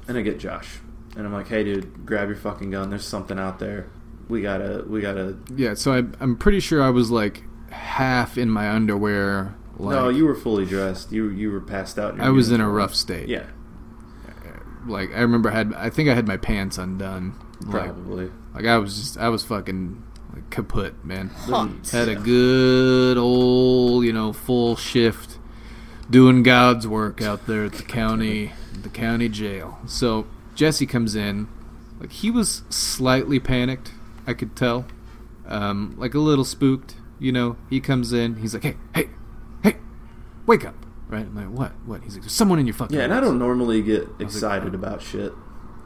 and I get Josh, and I'm like, "Hey, dude, grab your fucking gun. There's something out there. We gotta, we gotta." Yeah, so I, I'm pretty sure I was like half in my underwear. Like, no, you were fully dressed. You you were passed out. in your I was in a rough state. Yeah, uh, Like I remember, I had I think I had my pants undone. Probably. like I was just I was fucking like kaput, man. Hot. Had a good old you know full shift, doing God's work out there at the county the county jail. So Jesse comes in, like he was slightly panicked. I could tell, um, like a little spooked. You know, he comes in. He's like, "Hey, hey, hey, wake up!" Right? I'm like, "What? What?" He's like, "There's someone in your fucking." Yeah, and I don't normally get was like, excited oh. about shit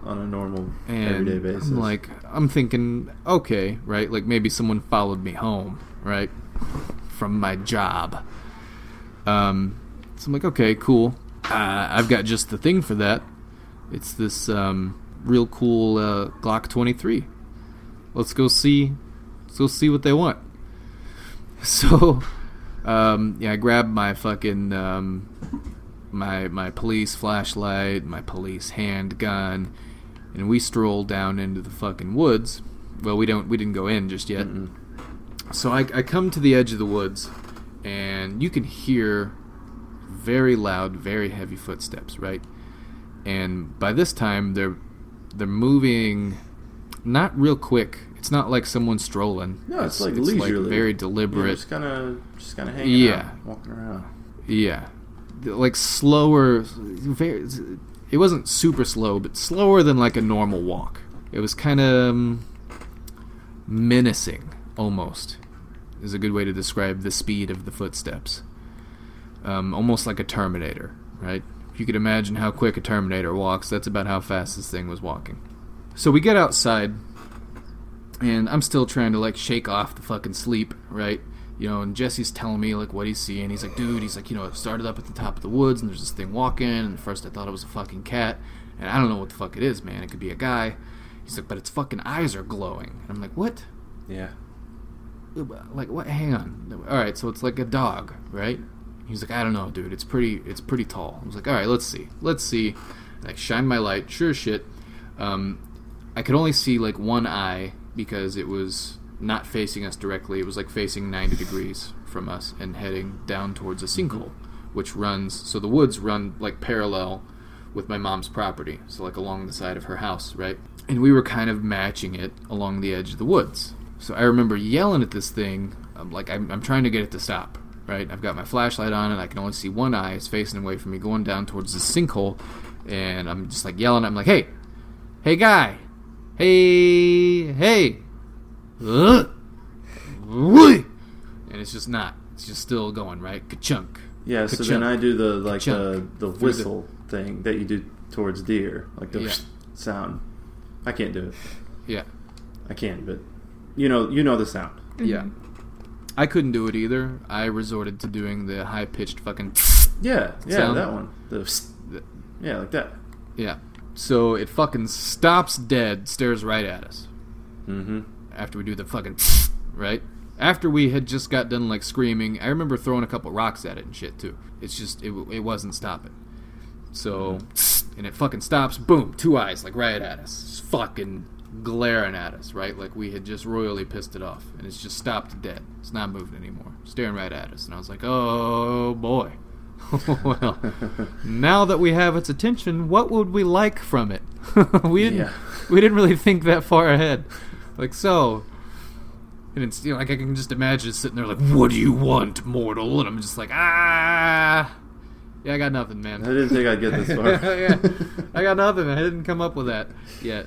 on a normal and everyday basis. I'm like, I'm thinking, okay, right? Like maybe someone followed me home, right, from my job. Um, so I'm like, okay, cool. Uh, I've got just the thing for that. It's this um, real cool uh, Glock 23. Let's go see. Let's go see what they want. So, um, yeah, I grabbed my fucking um, my my police flashlight, my police handgun, and we strolled down into the fucking woods. Well, we don't we didn't go in just yet. Mm-mm. So I, I come to the edge of the woods, and you can hear very loud, very heavy footsteps, right? And by this time, they're they're moving, not real quick. It's not like someone strolling. No, it's like leisurely. very Yeah, deliberate. just kind of, just kind of hanging Yeah. out, walking around. Yeah, like slower. Very. It wasn't super slow, but slower than like a normal walk. It was kind of um, menacing, almost. Is a good way to describe the speed of the footsteps. Um, almost like a Terminator, right? You could imagine how quick a Terminator walks, that's about how fast this thing was walking. So we get outside, and I'm still trying to like shake off the fucking sleep, right? you know, and Jesse's telling me like what he's seeing. He's like, dude, he's like, you know, it started up at the top of the woods, and there's this thing walking. And at first I thought it was a fucking cat, and I don't know what the fuck it is, man. It could be a guy. He's like, but its fucking eyes are glowing. And I'm like, what? Yeah. Like what? Hang on. All right, so it's like a dog, right? He's like, I don't know, dude. It's pretty. It's pretty tall. I was like, all right, let's see. Let's see. And I shine my light. Sure as shit. Um, I could only see like one eye because it was not facing us directly. It was like facing 90 degrees from us and heading down towards a sinkhole, which runs. So the woods run like parallel with my mom's property, so like along the side of her house, right? And we were kind of matching it along the edge of the woods. So I remember yelling at this thing, I'm like I'm, I'm trying to get it to stop, right? I've got my flashlight on and I can only see one eye. It's facing away from me, going down towards the sinkhole, and I'm just like yelling. I'm like, hey, hey guy, hey, hey, and it's just not. It's just still going right. Ka-chunk. Yeah, so Ka-chunk. then I do the like the Ka-chunk. the Through the- whistle thing that you do towards deer, like the Yeah. sound. I can't do it. Yeah, I can, but you know, you know the sound. yeah. Mm-hmm. I couldn't do it either. I resorted to doing the high pitched fucking. Yeah, yeah, Sound. that one. The yeah, like that. Yeah. So it fucking stops dead, stares right at us. Mm-hmm. after we do the fucking right after we had just got done like screaming i remember throwing a couple rocks at it and shit too it's just it, it wasn't stopping so and it fucking stops boom two eyes like right at us Just fucking glaring at us right like we had just royally pissed it off and it's just stopped dead it's not moving anymore staring right at us and i was like oh boy well now that we have its attention what would we like from it we didn't Yeah. we didn't really think that far ahead like so and it's you know, like I can just imagine sitting there like, "What do you want, mortal?" And I'm just like, "Ah, yeah, I got nothing, man." I didn't think I'd get this far. yeah, I got nothing. I didn't come up with that yet.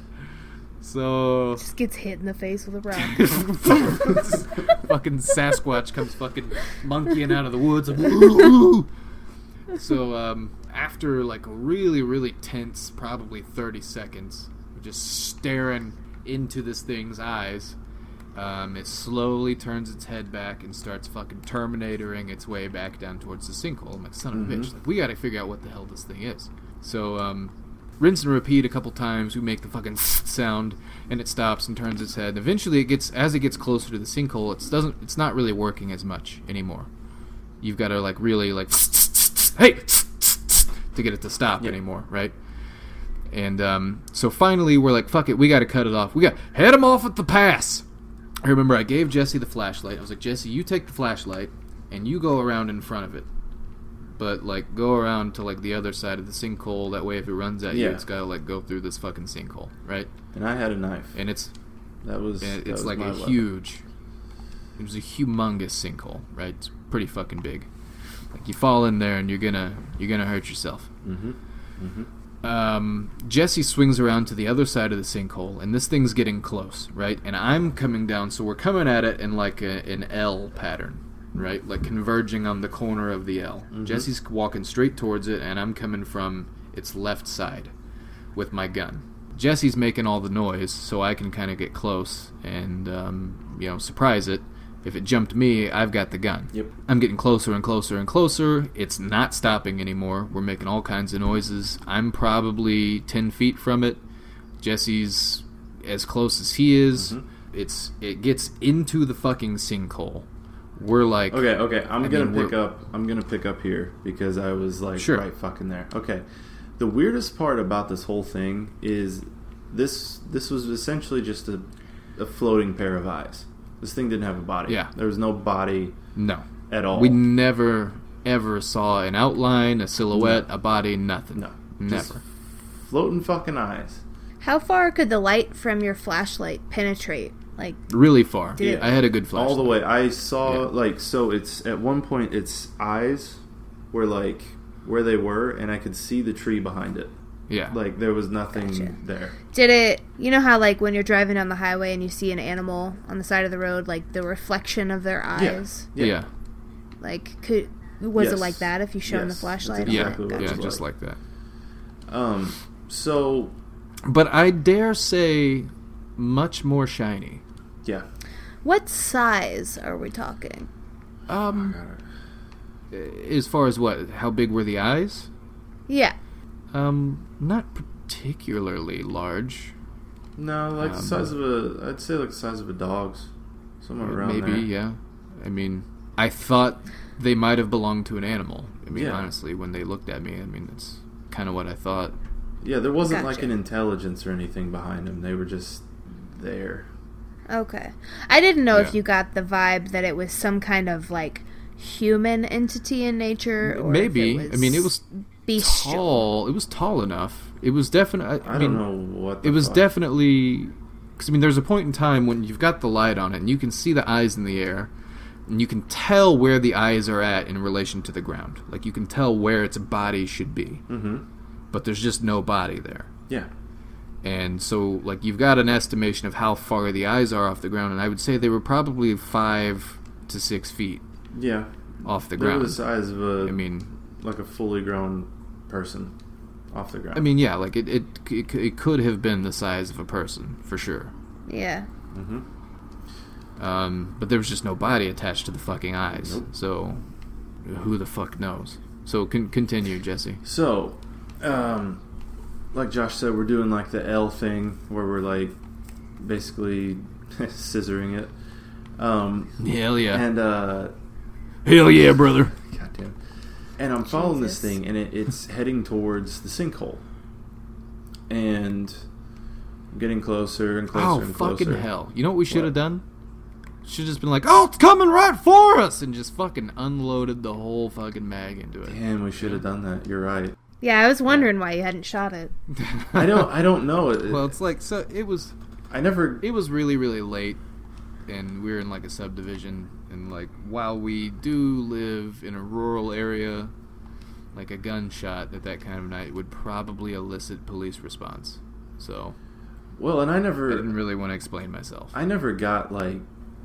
So Just gets hit in the face with a rock. fucking Sasquatch comes fucking monkeying out of the woods. Like, "Ooh, ooh." so um, after like a really really tense, probably thirty seconds, of just staring into this thing's eyes. Um, it slowly turns its head back and starts fucking Terminatoring its way back down towards the sinkhole. I'm like, son of a bitch, like, we gotta figure out what the hell this thing is. So, um, rinse and repeat a couple times. We make the fucking sound, and it stops and turns its head. Eventually, it gets as it gets closer to the sinkhole. It doesn't. It's not really working as much anymore. You've got to like really like, hey, to get it to stop Yep. anymore, right? And um, so finally, we're like, fuck it, we got to cut it off. We got head him off at the pass. I remember I gave Jesse the flashlight. I was like, Jesse, you take the flashlight and you go around in front of it. But like go around to like the other side of the sinkhole. That way, if it runs at you, it's gotta like go through this fucking sinkhole, right? And I had a knife. And it's That was and that it's was like a weapon. huge. It was a humongous sinkhole, right? It's pretty fucking big. Like you fall in there and you're gonna you're gonna hurt yourself. Mm-hmm. Mm-hmm. um, Jesse swings around to the other side of the sinkhole, and this thing's getting close, right? And I'm coming down, so we're coming at it in like a, an L pattern, right? Like converging on the corner of the L. Mhm. Jesse's walking straight towards it, and I'm coming from its left side with my gun. Jesse's making all the noise, so I can kind of get close and, um, you know, surprise it. If it jumped me, I've got the gun. Yep. I'm getting closer and closer and closer. It's not stopping anymore. We're making all kinds of noises. I'm probably 10 feet from it. Jesse's as close as he is. Mhm. It's It gets into the fucking sinkhole. We're like, Okay, okay. I'm I gonna mean, pick up. I'm gonna pick up here because I was like Sure. right fucking there. Okay. The weirdest part about this whole thing is this. This was essentially just a, a floating pair of eyes. This thing didn't have a body. Yeah. There was no body no. at all. We never, ever saw an outline, a silhouette, a body, nothing. no. Just Never. floating fucking eyes. How far could the light from your flashlight penetrate? Like, Really far. Did it- I had a good flashlight. All the way. I saw Yeah. like so. It's at one point its eyes were like where they were, and I could see the tree behind it. Yeah. Like there was nothing Gotcha. there. did it? You know how like when you're driving down the highway and you see an animal on the side of the road, like the reflection of their eyes. yeah. Like, could was it like that if you shone Yes, the flashlight? Yeah. exactly what it yeah, just like. like that. Um. So But I dare say, much more shiny. Yeah. What size are we talking? Um, as far as what? How big were the eyes? Yeah. Um, not particularly large. No, like the Um, size of a. I'd say like the size of a dog's, somewhere around Maybe, there. yeah. I mean, I thought they might have belonged to an animal. I mean, Yeah. honestly, when they looked at me, I mean, that's kind of what I thought. Yeah, there wasn't like an intelligence or anything behind them. They were just there. Okay. I didn't know if you got the vibe that it was some kind of like human entity in nature or Maybe. I mean, it was bestial. tall. It was tall enough. It was definitely. I, I, mean, don't know what. The It was fuck. definitely because I mean, there's a point in time when you've got the light on it, and you can see the eyes in the air, and you can tell where the eyes are at in relation to the ground. Like you can tell where its body should be, Mm-hmm. but there's just no body there. Yeah. And so, like, you've got an estimation of how far the eyes are off the ground, and I would say they were probably five to six feet Yeah. off the They were ground. the size of a I mean, like a fully grown person off the ground. I mean, yeah, like it, it, it, it could have been the size of a person for sure. Yeah. Mm-hmm. Um, but there was just no body attached to the fucking eyes. Nope. So, who the fuck knows? So, con- continue, Jesse. So, um, like Josh said, we're doing like the L thing where we're like basically scissoring it. Um, Hell yeah. and uh, Hell yeah, brother. goddamn, and I'm following this thing, and it, it's heading towards the sinkhole, and I'm getting closer and closer Oh, and fucking hell. You know what we should have done? Should have just been like, oh, it's coming right for us! And just fucking unloaded the whole fucking mag into it. Damn, we should have done that. You're right. Yeah, I was wondering why you hadn't shot it. I don't. I don't know. It, well, it's like, so it was. I never. it was really really late and we were in like a subdivision and like while we do live in a rural area like a gunshot at that kind of night would probably elicit police response so Well, and I i never. didn't really want to explain myself I never got like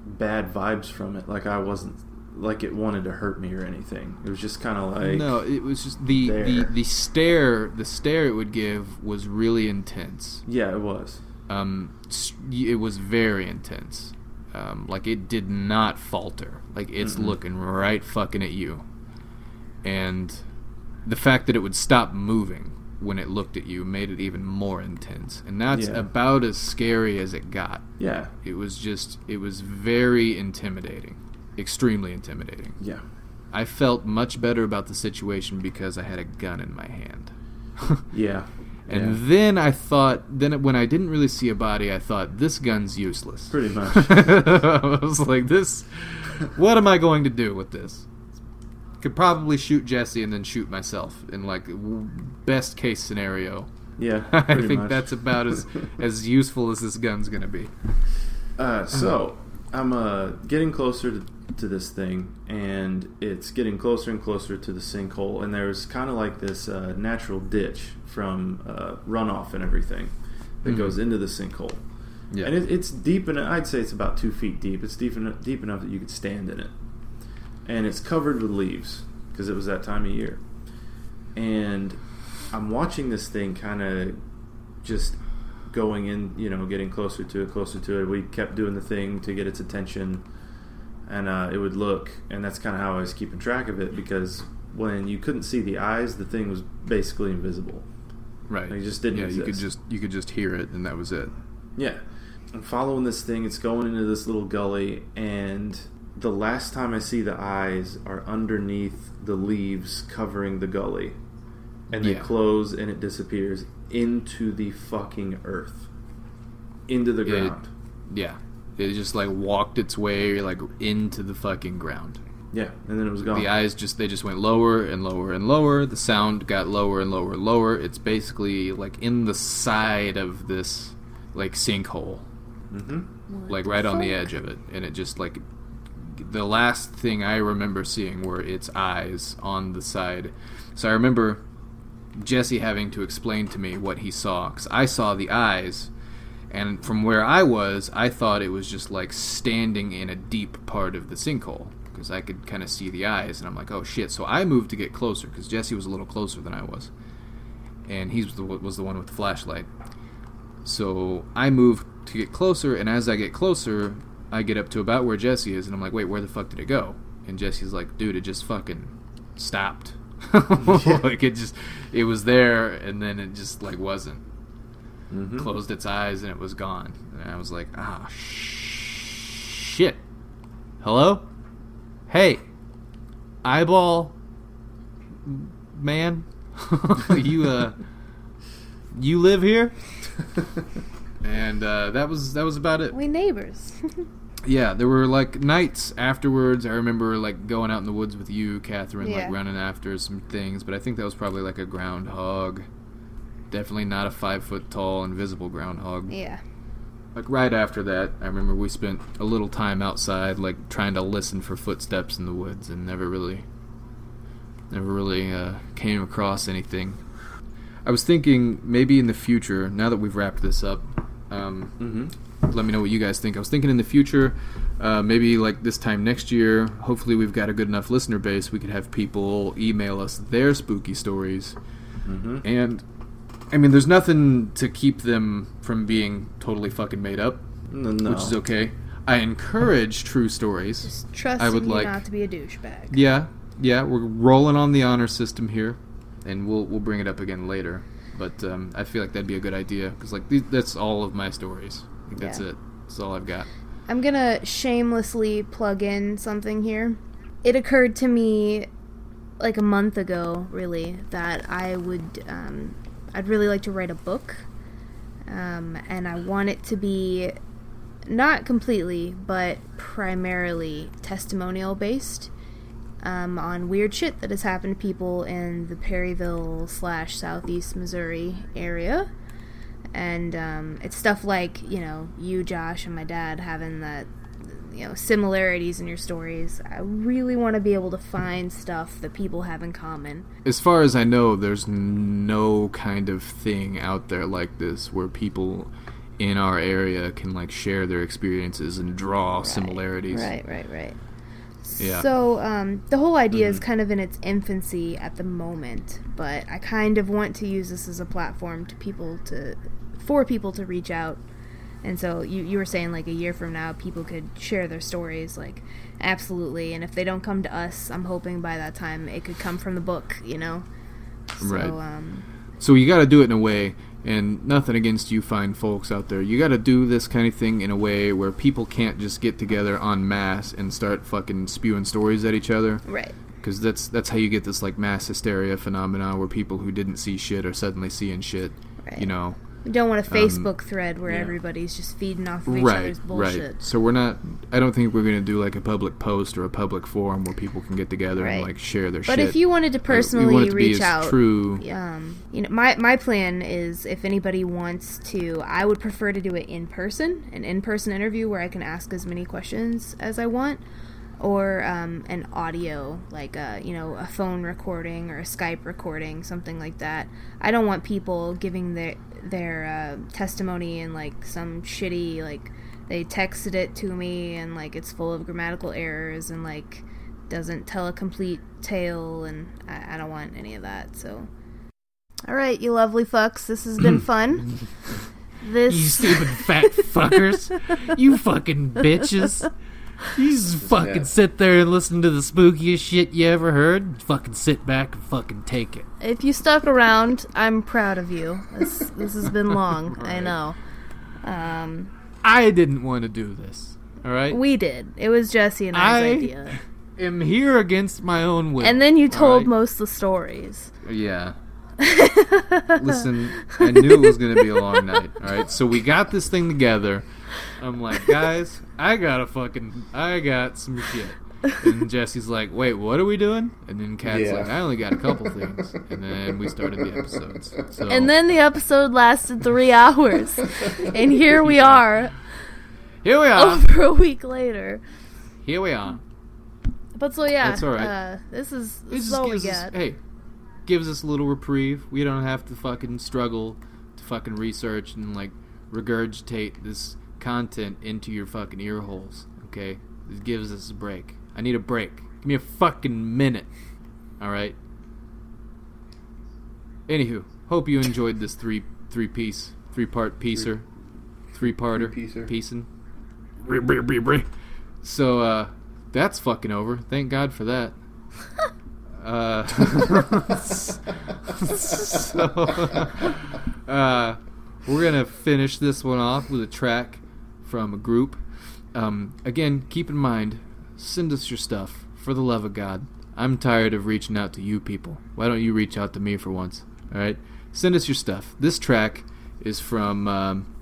bad vibes from it. Like I wasn't like it wanted to hurt me or anything. It was just kind of like no it was just the, the there. the stare the stare it would give was really intense yeah, it was. um it was very intense um, like it did not falter like it's Mm-mm. looking right fucking at you and the fact that it would stop moving when it looked at you made it even more intense and that's Yeah. about as scary as it got Yeah, it was just it was very intimidating extremely intimidating yeah, i felt much better about the situation because i had a gun in my hand yeah. and yeah. then I thought, then when I didn't really see a body, I thought this gun's useless. Pretty much. I was like, this. What am I going to do with this? Could probably shoot Jesse and then shoot myself in like best case scenario. yeah, I think much. that's about as as useful as this gun's gonna be. Uh, so I'm uh, getting closer to, to this thing, and it's getting closer and closer to the sinkhole. And there's kind of like this uh, natural ditch from uh, runoff and everything that Mhm. goes into the sinkhole. Yeah. And it, it's deep, and I'd say it's about two feet deep. It's deep enough, deep enough that you could stand in it, and it's covered with leaves because it was that time of year. And I'm watching this thing kind of just going in, you know, getting closer to it, closer to it. We kept doing the thing to get its attention, and uh, it would look, and that's kind of how I was keeping track of it because when you couldn't see the eyes, the thing was basically invisible. right. It just didn't Yeah, you could just you could just hear it, and that was it. Yeah. I'm following this thing. It's going into this little gully, and the last time I see the eyes are underneath the leaves covering the gully. And they Yeah. close and it disappears into the fucking earth. Into the It- ground. Yeah. It just like walked its way like into the fucking ground. Yeah, and then it was gone. The eyes just they just went lower and lower and lower. The sound got lower and lower and lower. It's basically like in the side of this like sinkhole, Mm-hmm. like right on the edge of it, and it just like the last thing I remember seeing were its eyes on the side. So I remember Jesse having to explain to me what he saw because I saw the eyes, and from where I was, I thought it was just like standing in a deep part of the sinkhole because I could kind of see the eyes, and I'm like, oh shit. So I moved to get closer because Jesse was a little closer than I was, and he was the, was the one with the flashlight. So I move to get closer, and as I get closer, I get up to about where Jesse is, and I'm like, wait, where the fuck did it go? And Jesse's like, dude, it just fucking stopped. like it just, it was there, and then it just like wasn't. Mhm. Closed its eyes, and it was gone. And I was like, ah, shit. Hello? Hey, eyeball man, you uh, you live here? And uh, that was that was about it. We neighbors. Yeah, there were like nights afterwards. I remember like going out in the woods with you, Catherine, Yeah. like running after some things. But I think that was probably like a groundhog. Definitely not a five foot tall invisible groundhog. yeah. Like right after that, I remember we spent a little time outside, like trying to listen for footsteps in the woods, and never really, never really uh, came across anything. I was thinking maybe in the future, now that we've wrapped this up, um, Mhm. Let me know what you guys think. I was thinking in the future, uh, maybe like this time next year, hopefully we've got a good enough listener base, we could have people email us their spooky stories. Mhm. And, I mean, there's nothing to keep them from being totally fucking made up, No, no. which is okay. I encourage true stories. Just trust I would you like- not to be a douchebag. Yeah, yeah, we're rolling on the honor system here, and we'll we'll bring it up again later. But um, I feel like that'd be a good idea because like these, that's all of my stories. Think that's Yeah. it. That's all I've got. I'm gonna shamelessly plug in something here. It occurred to me like a month ago, really, that I would, um, I'd really like to write a book, um, and I want it to be not completely, but primarily testimonial based. Um, on weird shit that has happened to people in the Perryville slash Southeast Missouri area and um, it's stuff like you know you josh and my dad having that you know similarities in your stories i really want to be able to find stuff that people have in common As far as I know, there's no kind of thing out there like this where people in our area can like share their experiences and draw similarities. right right right Yeah. so um, the whole idea is Mhm. kind of in its infancy at the moment but i kind of want to use this as a platform to people to for people to reach out and so you, you were saying like a year from now people could share their stories like absolutely and if they don't come to us i'm hoping by that time it could come from the book you know so Right. um So you got to do it in a way, and nothing against you fine folks out there. You got to do this kind of thing in a way where people can't just get together en masse and start fucking spewing stories at each other. right Because that's that's how you get this like mass hysteria phenomenon where people who didn't see shit are suddenly seeing shit. right You know, we don't want a um, facebook thread where yeah. everybody's just feeding off of each right, other's bullshit right. So we're not. I don't think we're gonna do like a public post or a public forum where people can get together and like share their shit. but shit. if you wanted to personally to be reach out true. um, you know, my my plan is if anybody wants to, I would prefer to do it in person, an in person interview where I can ask as many questions as I want, or um, an audio, like a you know a phone recording or a Skype recording, something like that. I don't want people giving their their uh, testimony in like some shitty like they texted it to me and like it's full of grammatical errors and like doesn't tell a complete tale and I, I don't want any of that so all right you lovely fucks this has been fun this You stupid fat fuckers. You fucking bitches. You just fucking Yeah. sit there and listen to the spookiest shit you ever heard. Fucking sit back and fucking take it. if you stuck around i'm proud of you this, this has been long i know um, I didn't want to do this. All right? we did it was jesse and i's idea. I- idea am here against my own will. and then you told right? most of the stories Yeah. Listen, I knew it was going to be a long night. All right, so we got this thing together. I'm like, guys, I got a fucking, I got some shit. And Jesse's like, wait, what are we doing? And then Kat's Yeah. like, I only got a couple things. And then we started the episodes. So and then the episode lasted three hours and here we are here we are. over a week later Here we are. But so yeah, That's all right. uh, this is It this is all we gives us, hey, gives us a little reprieve. We don't have to fucking struggle to fucking research and like regurgitate this content into your fucking ear holes. Okay, it gives us a break. I need a break. Give me a fucking minute. All right. Anywho, hope you enjoyed this three three piece three part piecer three parter piecing. So uh, that's fucking over. Thank God for that. Uh, so, uh, we're gonna finish this one off with a track from a group. Um, again, keep in mind, send us your stuff for the love of God. I'm tired of reaching out to you people. Why don't you reach out to me for once? All right, send us your stuff. This track is from um,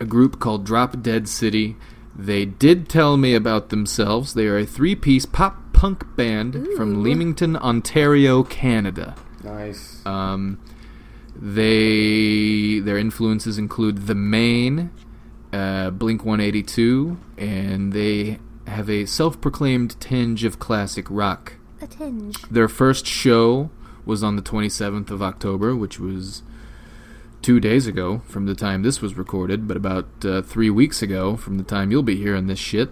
a group called Drop Dead City. They did tell me about themselves. They are a three-piece pop punk band from Leamington, Ontario, Canada. Nice. Um, they their influences include The Maine, uh, Blink 182, and they have a self-proclaimed tinge of classic rock. A tinge. Their first show was on the 27th of October, which was two days ago from the time this was recorded, but about uh, three weeks ago from the time you'll be hearing this shit.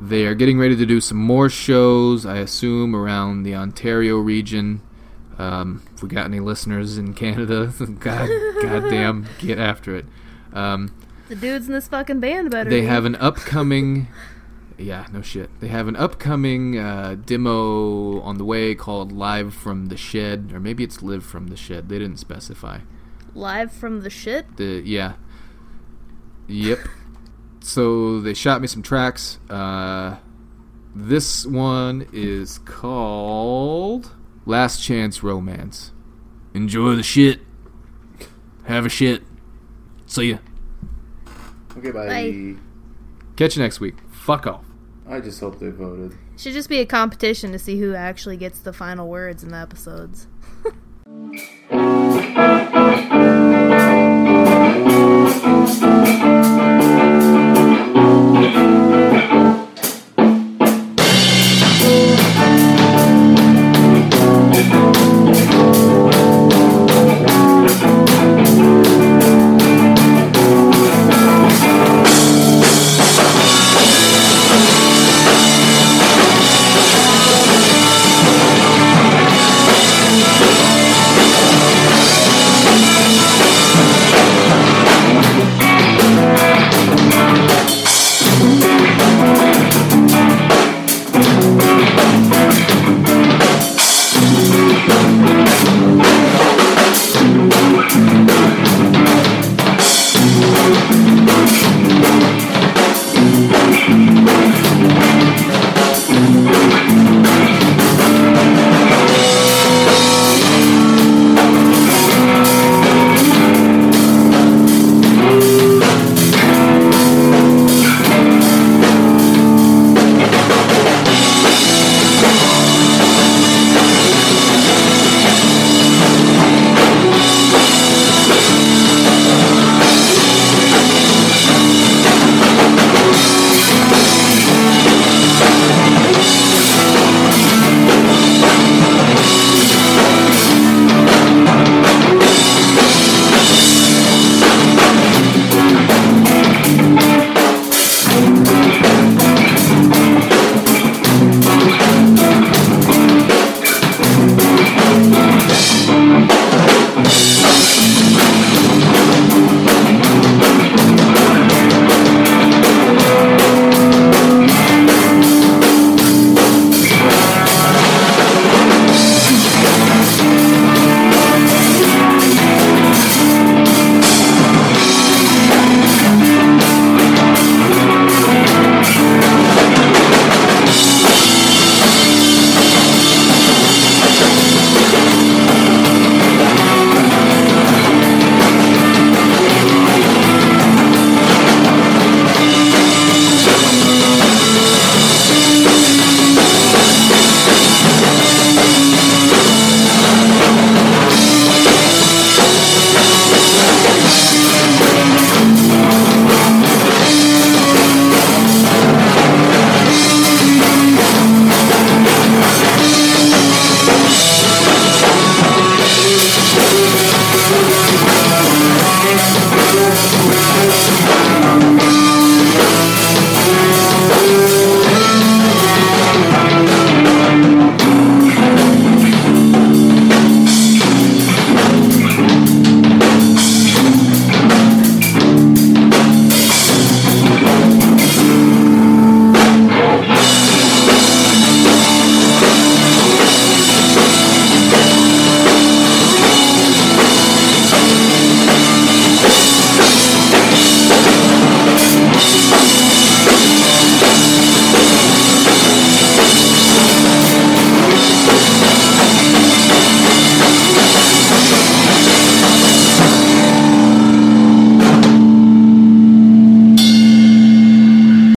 They are getting ready to do some more shows, I assume, around the Ontario region. Um, if we got any listeners in Canada, God, goddamn, get after it. Um, The dudes in this fucking band better. they be. have an upcoming yeah no shit. They have an upcoming uh, demo on the way called live from the shed or maybe it's live from the shed. They didn't specify. Live from the shit. the yeah. Yep. So they shot me some tracks. Uh, this one is called last chance romance. Enjoy the shit. Have a shit. See ya Okay, bye. Bye. catch you next week fuck off I just hope they voted. Should just be a competition to see who actually gets the final words in the episodes.